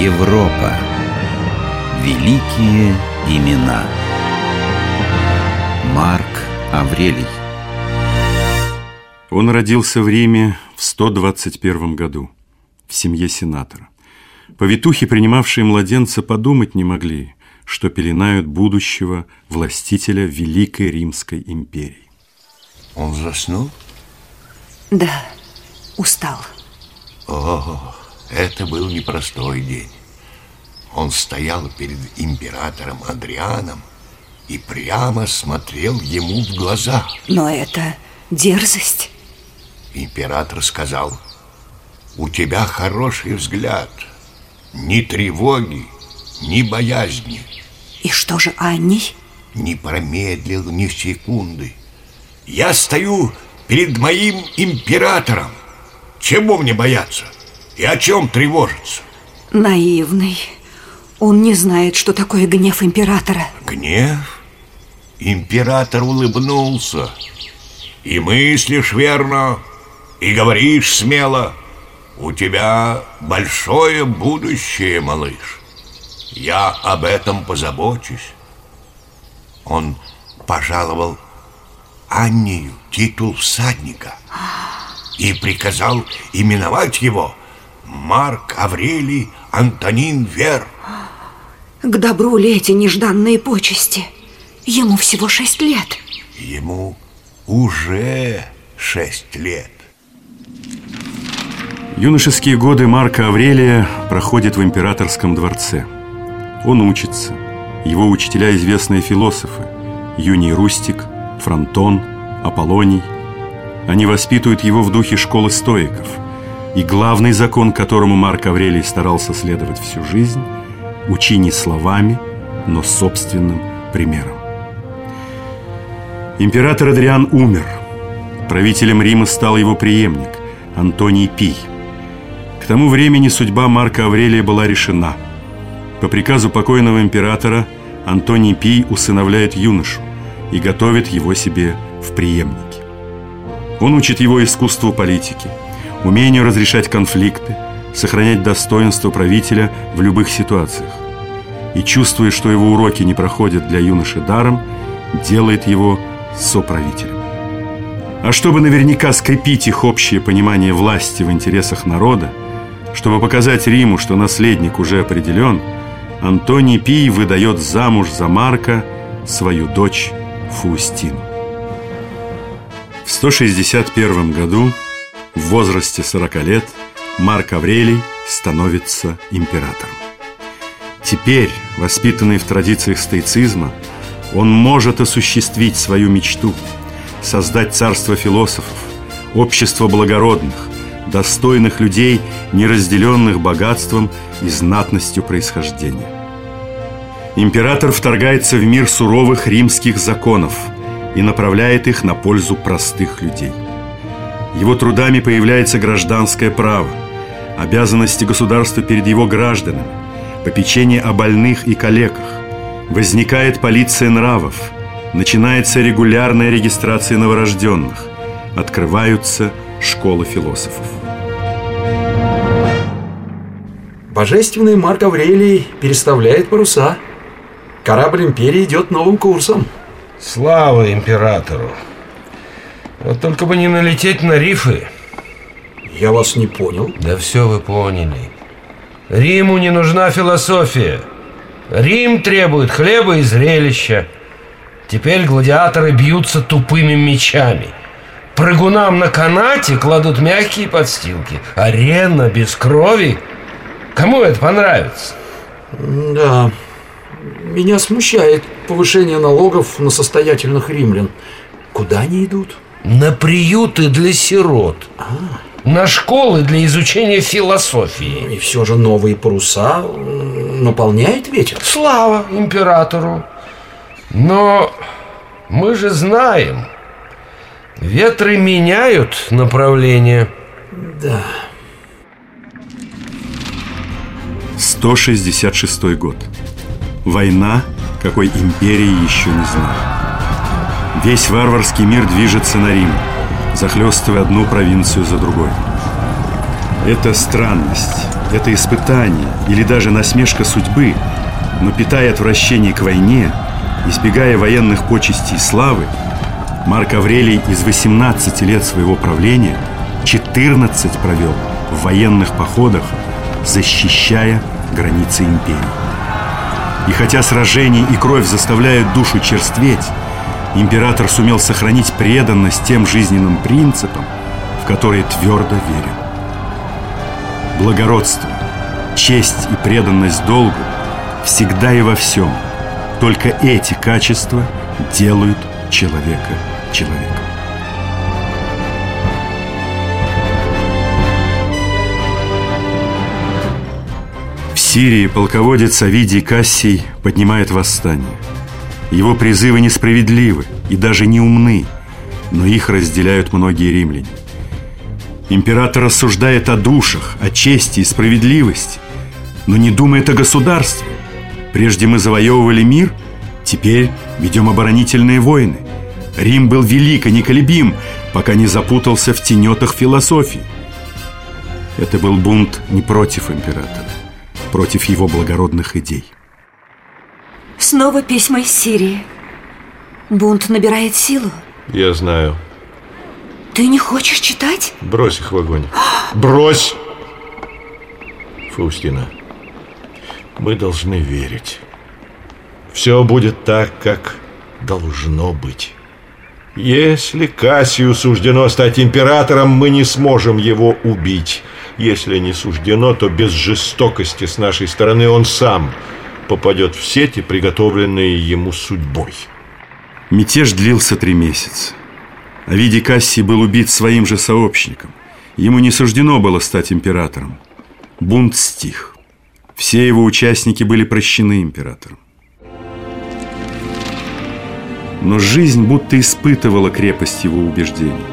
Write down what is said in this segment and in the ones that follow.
Европа. Великие имена. Марк Аврелий. Он родился в Риме в 121 году, в семье сенатора. Повитухи, принимавшие младенца, подумать не могли, что пеленают будущего властителя Великой Римской империи. Он заснул? Да, устал. О, это был непростой день. Он стоял перед императором Адрианом и прямо смотрел ему в глаза. Но это дерзость. Император сказал, у тебя хороший взгляд, ни тревоги, ни боязни. И что же Анни? Не промедлил ни секунды. Я стою перед моим императором. Чего мне бояться? И о чем тревожиться? Наивный. Он не знает, что такое гнев императора. Гнев? Император улыбнулся. И мыслишь верно, и говоришь смело. У тебя большое будущее, малыш. Я об этом позабочусь. Он пожаловал Аннию титул всадника и приказал именовать его Марк Аврелий Антонин Вер. К добру ли эти нежданные почести? Ему всего шесть лет. Ему уже шесть лет. Юношеские годы Марка Аврелия проходят в императорском дворце. Он учится. Его учителя известные философы Юний Рустик, Фронтон, Аполлоний. Они воспитывают его в духе школы стоиков. И главный закон, которому Марк Аврелий старался следовать всю жизнь – учи не словами, но собственным примером. Император Адриан умер. Правителем Рима стал его преемник Антоний Пий. К тому времени судьба Марка Аврелия была решена. По приказу покойного императора Антоний Пий усыновляет юношу и готовит его себе в преемнике. Он учит его искусству политики, умению разрешать конфликты, сохранять достоинство правителя в любых ситуациях. И чувствуя, что его уроки не проходят для юноши даром, делает его соправителем. А чтобы наверняка скрепить их общее понимание власти в интересах народа, чтобы показать Риму, что наследник уже определен, Антоний Пий выдает замуж за Марка свою дочь Фаустину. В 161 году, в возрасте 40 лет, Марк Аврелий становится императором. Теперь, воспитанный в традициях стоицизма, он может осуществить свою мечту – создать царство философов, общество благородных, достойных людей, не разделенных богатством и знатностью происхождения. Император вторгается в мир суровых римских законов и направляет их на пользу простых людей. Его трудами появляется гражданское право, обязанности государства перед его гражданами, попечение о больных и калеках, возникает полиция нравов, начинается регулярная регистрация новорожденных, открываются школы философов. Божественный Марк Аврелий переставляет паруса. Корабль империи идет новым курсом. Слава императору! Вот только бы не налететь на рифы. Я вас не понял. Да все вы поняли. Риму не нужна философия. Рим требует хлеба и зрелища. Теперь гладиаторы бьются тупыми мечами. Прыгунам на канате кладут мягкие подстилки. Арена без крови. Кому это понравится? Да, меня смущает повышение налогов на состоятельных римлян. Куда они идут? На приюты для сирот. А. На школы для изучения философии. И все же новые паруса наполняет ветер. Слава императору! Но мы же знаем, ветры меняют направление. Да. 166 год. Война, какой империи еще не знали. Весь варварский мир движется на Рим, захлестывая одну провинцию за другой. Это странность, это испытание или даже насмешка судьбы, но питая отвращение к войне, избегая военных почестей и славы, Марк Аврелий из 18 лет своего правления 14 провел в военных походах, защищая границы империи. И хотя сражения и кровь заставляют душу черстветь, император сумел сохранить преданность тем жизненным принципам, в которые твердо верил. Благородство, честь и преданность долгу всегда и во всем. Только эти качества делают человека человеком. В Сирии полководец Авидий Кассий поднимает восстание. Его призывы несправедливы и даже не умны, но их разделяют многие римляне. Император рассуждает о душах, о чести и справедливости, но не думает о государстве. Прежде мы завоевывали мир, теперь ведем оборонительные войны. Рим был велик и неколебим, пока не запутался в тенетах философии. Это был бунт не против императора, против его благородных идей. Снова письма из Сирии. Бунт набирает силу. Я знаю. Ты не хочешь читать? Брось их в огонь. Брось! Фаустина, мы должны верить. Все будет так, как должно быть. Если Кассию суждено стать императором, мы не сможем его убить. Если не суждено, то без жестокости с нашей стороны он сам попадет в сети, приготовленные ему судьбой. Мятеж длился три месяца. Авидий Кассий был убит своим же сообщником. Ему не суждено было стать императором. Бунт стих. Все его участники были прощены императором. Но жизнь будто испытывала крепость его убеждений.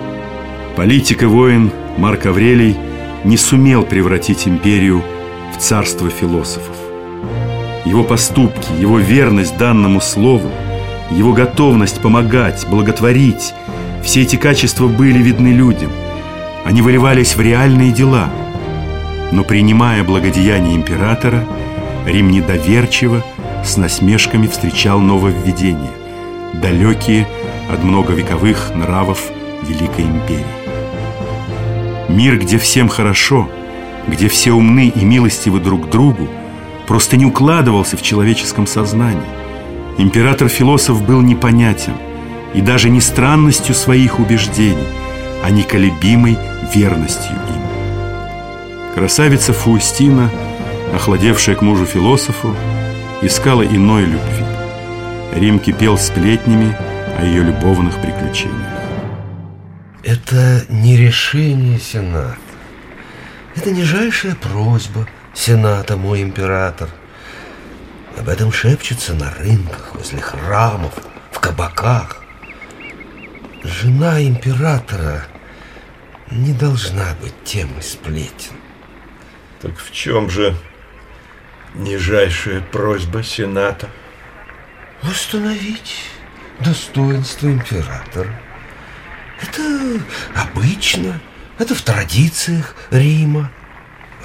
Политик и воин Марк Аврелий не сумел превратить империю в царство философов. Его поступки, его верность данному слову, его готовность помогать, благотворить – все эти качества были видны людям. Они выливались в реальные дела. Но принимая благодеяние императора, Рим недоверчиво, с насмешками встречал нововведения – далекие от многовековых нравов Великой Империи. Мир, где всем хорошо, где все умны и милостивы друг другу, просто не укладывался в человеческом сознании. Император-философ был непонятен и даже не странностью своих убеждений, а неколебимой верностью им. Красавица Фаустина, охладевшая к мужу-философу, искала иной любви. Рим кипел сплетнями о ее любовных приключениях. Это не решение Сената. Это нижайшая просьба Сената, мой император. Об этом шепчется на рынках, возле храмов, в кабаках. Жена императора не должна быть темой сплетен. Так в чем же нижайшая просьба Сената? Восстановить достоинство императора. Это обычно, это в традициях Рима.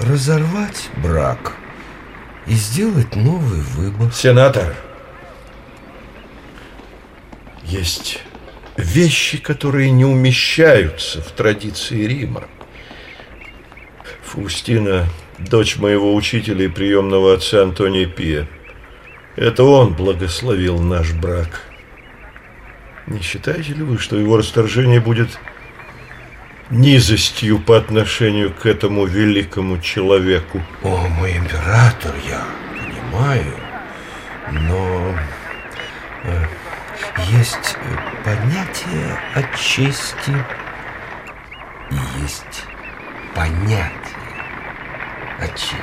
Разорвать брак и сделать новый выбор. Сенатор, есть вещи, которые не умещаются в традиции Рима. Фаустина, дочь моего учителя и приемного отца Антония Пия, это он благословил наш брак. Не считаете ли вы, что его расторжение будет низостью по отношению к этому великому человеку? О, мой император, я понимаю, но э, есть понятие о чести и есть понятие о чести.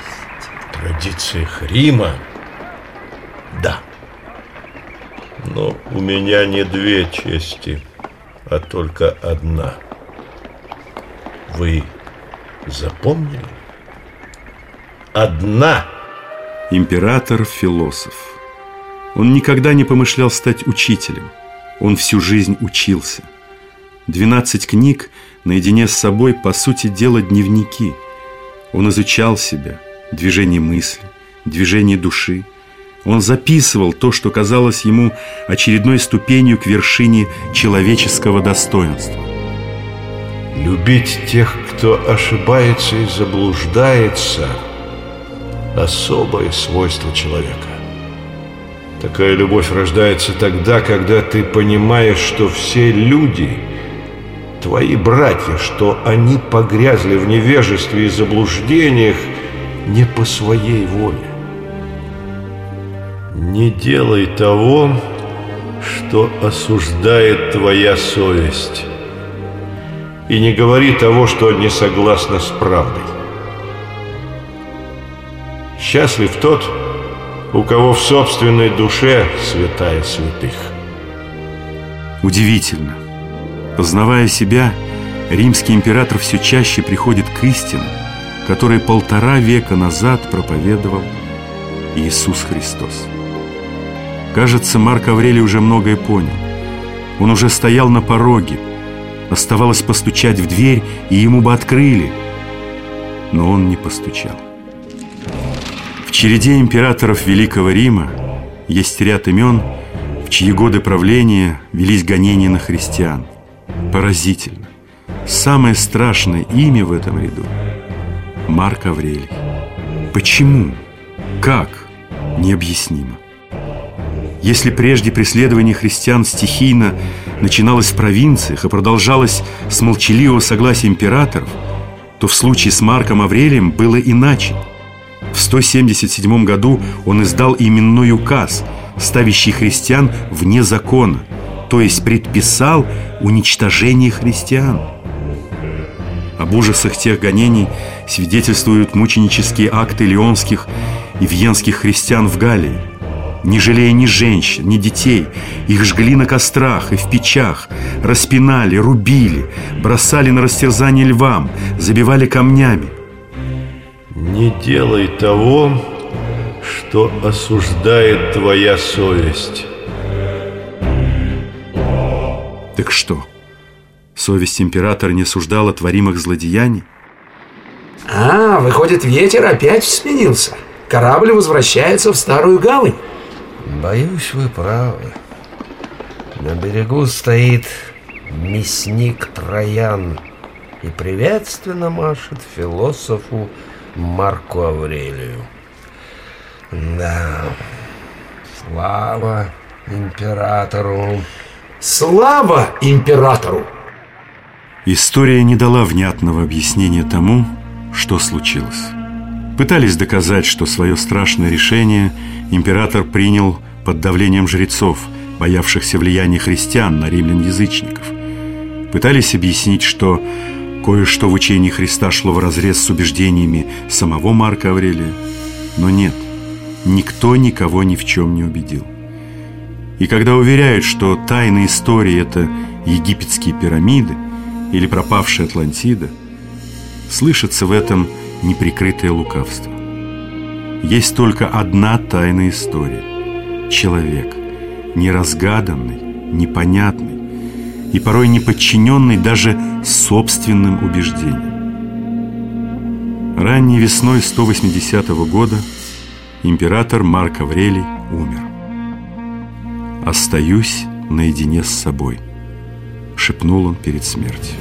В традициях Рима да. Но у меня не две чести, а только одна. Вы запомнили? Одна. Император-философ. Он никогда не помышлял стать учителем. Он всю жизнь учился. Двенадцать книг наедине с собой, по сути дела, дневники. Он изучал себя, движение мысли, движение души. Он записывал то, что казалось ему очередной ступенью к вершине человеческого достоинства. Любить тех, кто ошибается и заблуждается – особое свойство человека. Такая любовь рождается тогда, когда ты понимаешь, что все люди – твои братья, что они погрязли в невежестве и заблуждениях не по своей воле. Не делай того, что осуждает твоя совесть и не говори того, что не согласно с правдой. Счастлив тот, у кого в собственной душе святая святых. Удивительно. Познавая себя, римский император все чаще приходит к истинам, которые полтора века назад проповедовал Иисус Христос. Кажется, Марк Аврелий уже многое понял. Он уже стоял на пороге – Оставалось постучать в дверь, и ему бы открыли. Но он не постучал. В череде императоров Великого Рима есть ряд имен, в чьи годы правления велись гонения на христиан. Поразительно. Самое страшное имя в этом ряду – Марк Аврелий. Почему? Как? Необъяснимо. Если прежде преследование христиан стихийно начиналось в провинциях и продолжалось с молчаливого согласия императоров, то в случае с Марком Аврелием было иначе. В 177 году он издал именной указ, ставящий христиан вне закона, то есть предписал уничтожение христиан. Об ужасах тех гонений свидетельствуют мученические акты леонских и вьенских христиан в Галлии не жалея ни женщин, ни детей. Их жгли на кострах и в печах, распинали, рубили, бросали на растерзание львам, забивали камнями. Не делай того, что осуждает твоя совесть. Так что, совесть императора не осуждала творимых злодеяний? А, выходит, ветер опять сменился. Корабль возвращается в старую гавань. Боюсь, вы правы. На берегу стоит мясник Троян и приветственно машет философу Марку Аврелию. Да, слава императору. Слава императору! История не дала внятного объяснения тому, что случилось. Пытались доказать, что свое страшное решение император принял под давлением жрецов, боявшихся влияния христиан на римлян-язычников. Пытались объяснить, что кое-что в учении Христа шло вразрез с убеждениями самого Марка Аврелия. Но нет, никто никого ни в чем не убедил. И когда уверяют, что тайна истории – это египетские пирамиды или пропавшая Атлантида, слышится в этом – неприкрытое лукавство. Есть только одна тайная история. Человек, неразгаданный, непонятный и порой не подчиненный даже собственным убеждениям. Ранней весной 180 года император Марк Аврелий умер. «Остаюсь наедине с собой», — шепнул он перед смертью.